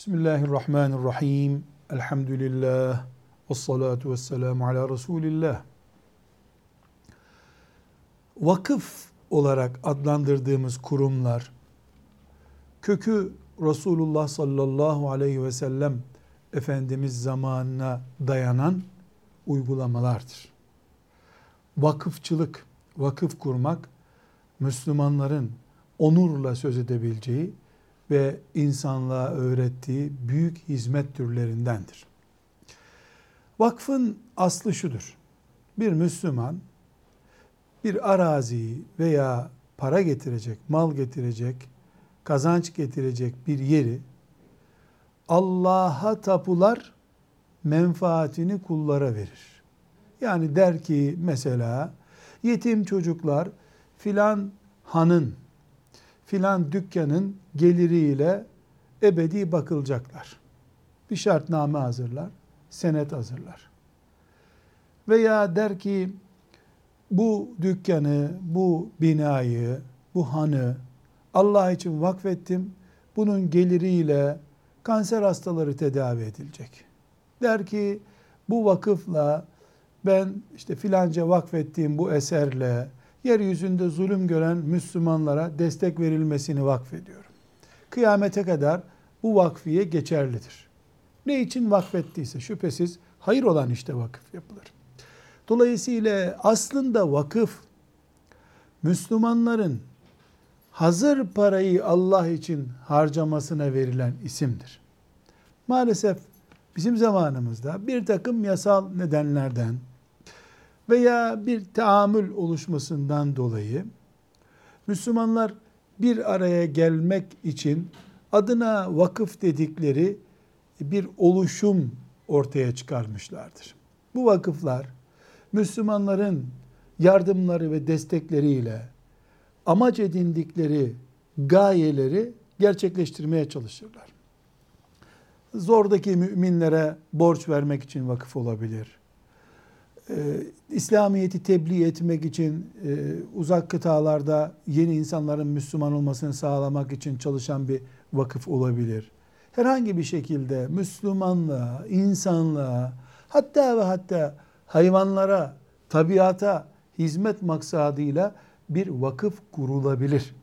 Bismillahirrahmanirrahim. Elhamdülillah. Ve salatu ve selamu ala Resulillah. Vakıf olarak adlandırdığımız kurumlar, kökü Resulullah sallallahu aleyhi ve sellem Efendimiz zamanına dayanan uygulamalardır. Vakıfçılık, vakıf kurmak, Müslümanların onurla söz edebileceği ve insanlığa öğrettiği büyük hizmet türlerindendir. Vakfın aslı şudur. Bir Müslüman bir araziyi veya para getirecek, mal getirecek, kazanç getirecek bir yeri Allah'a tapular, menfaatini kullara verir. Yani der ki mesela yetim çocuklar filan hanın, filan dükkanın geliriyle ebedi bakılacaklar. Bir şartname hazırlar, senet hazırlar. Veya der ki bu dükkanı, bu binayı, bu hanı Allah için vakfettim. Bunun geliriyle kanser hastaları tedavi edilecek. Der ki bu vakıfla ben işte filanca vakfettiğim bu eserle yeryüzünde zulüm gören Müslümanlara destek verilmesini vakfediyorum. Kıyamete kadar bu vakfiye geçerlidir. Ne için vakfettiyse şüphesiz hayır olan işte vakıf yapılır. Dolayısıyla aslında vakıf Müslümanların hazır parayı Allah için harcamasına verilen isimdir. Maalesef bizim zamanımızda bir takım yasal nedenlerden veya bir taamül oluşmasından dolayı Müslümanlar bir araya gelmek için adına vakıf dedikleri bir oluşum ortaya çıkarmışlardır. Bu vakıflar Müslümanların yardımları ve destekleriyle amaç edindikleri gayeleri gerçekleştirmeye çalışırlar. Zordaki müminlere borç vermek için vakıf olabilir. Ee, İslamiyet'i tebliğ etmek için e, uzak kıtalarda yeni insanların Müslüman olmasını sağlamak için çalışan bir vakıf olabilir. Herhangi bir şekilde Müslümanlığa, insanlığa, hatta ve hatta hayvanlara, tabiata hizmet maksadıyla bir vakıf kurulabilir.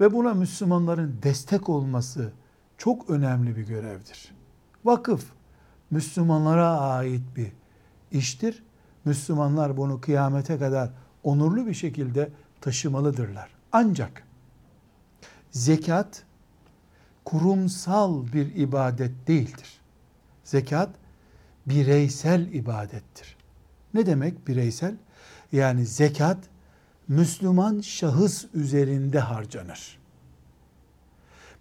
Ve buna Müslümanların destek olması çok önemli bir görevdir. Vakıf Müslümanlara ait bir iştir. Müslümanlar bunu kıyamete kadar onurlu bir şekilde taşımalıdırlar. Ancak zekat kurumsal bir ibadet değildir. Zekat bireysel ibadettir. Ne demek bireysel? Yani zekat Müslüman şahıs üzerinde harcanır.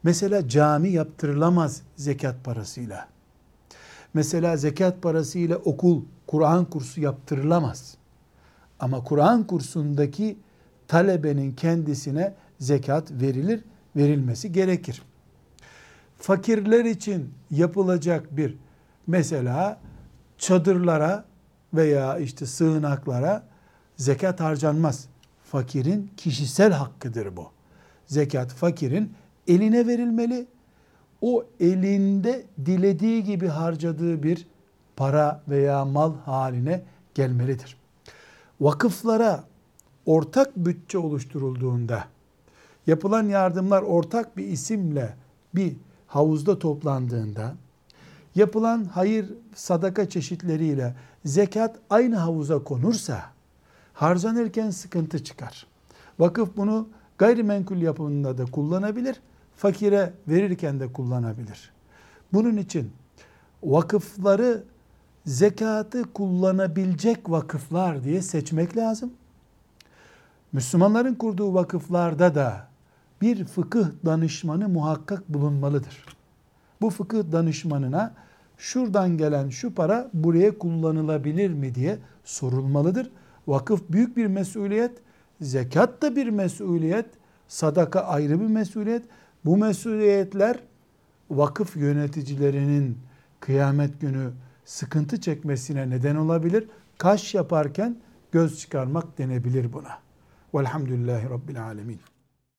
Mesela cami yaptırılamaz zekat parasıyla. Mesela zekat parasıyla okul, Kur'an kursu yaptırılamaz. Ama Kur'an kursundaki talebenin kendisine zekat verilir, verilmesi gerekir. Fakirler için yapılacak bir mesela çadırlara veya işte sığınaklara zekat harcanmaz. Fakirin kişisel hakkıdır bu. Zekat fakirin eline verilmeli. O elinde dilediği gibi harcadığı bir para veya mal haline gelmelidir. Vakıflara ortak bütçe oluşturulduğunda yapılan yardımlar ortak bir isimle bir havuzda toplandığında yapılan hayır sadaka çeşitleriyle zekat aynı havuza konursa harcanırken sıkıntı çıkar. Vakıf bunu gayrimenkul yapımında da kullanabilir, fakire verirken de kullanabilir. Bunun için vakıfları zekatı kullanabilecek vakıflar diye seçmek lazım. Müslümanların kurduğu vakıflarda da bir fıkıh danışmanı muhakkak bulunmalıdır. Bu fıkıh danışmanına şuradan gelen şu para buraya kullanılabilir mi diye sorulmalıdır. Vakıf büyük bir mesuliyet, zekat da bir mesuliyet, sadaka ayrı bir mesuliyet. Bu mesuliyetler vakıf yöneticilerinin kıyamet günü sıkıntı çekmesine neden olabilir. Kaş yaparken göz çıkarmak denebilir buna. Velhamdülillahi Rabbil Alemin.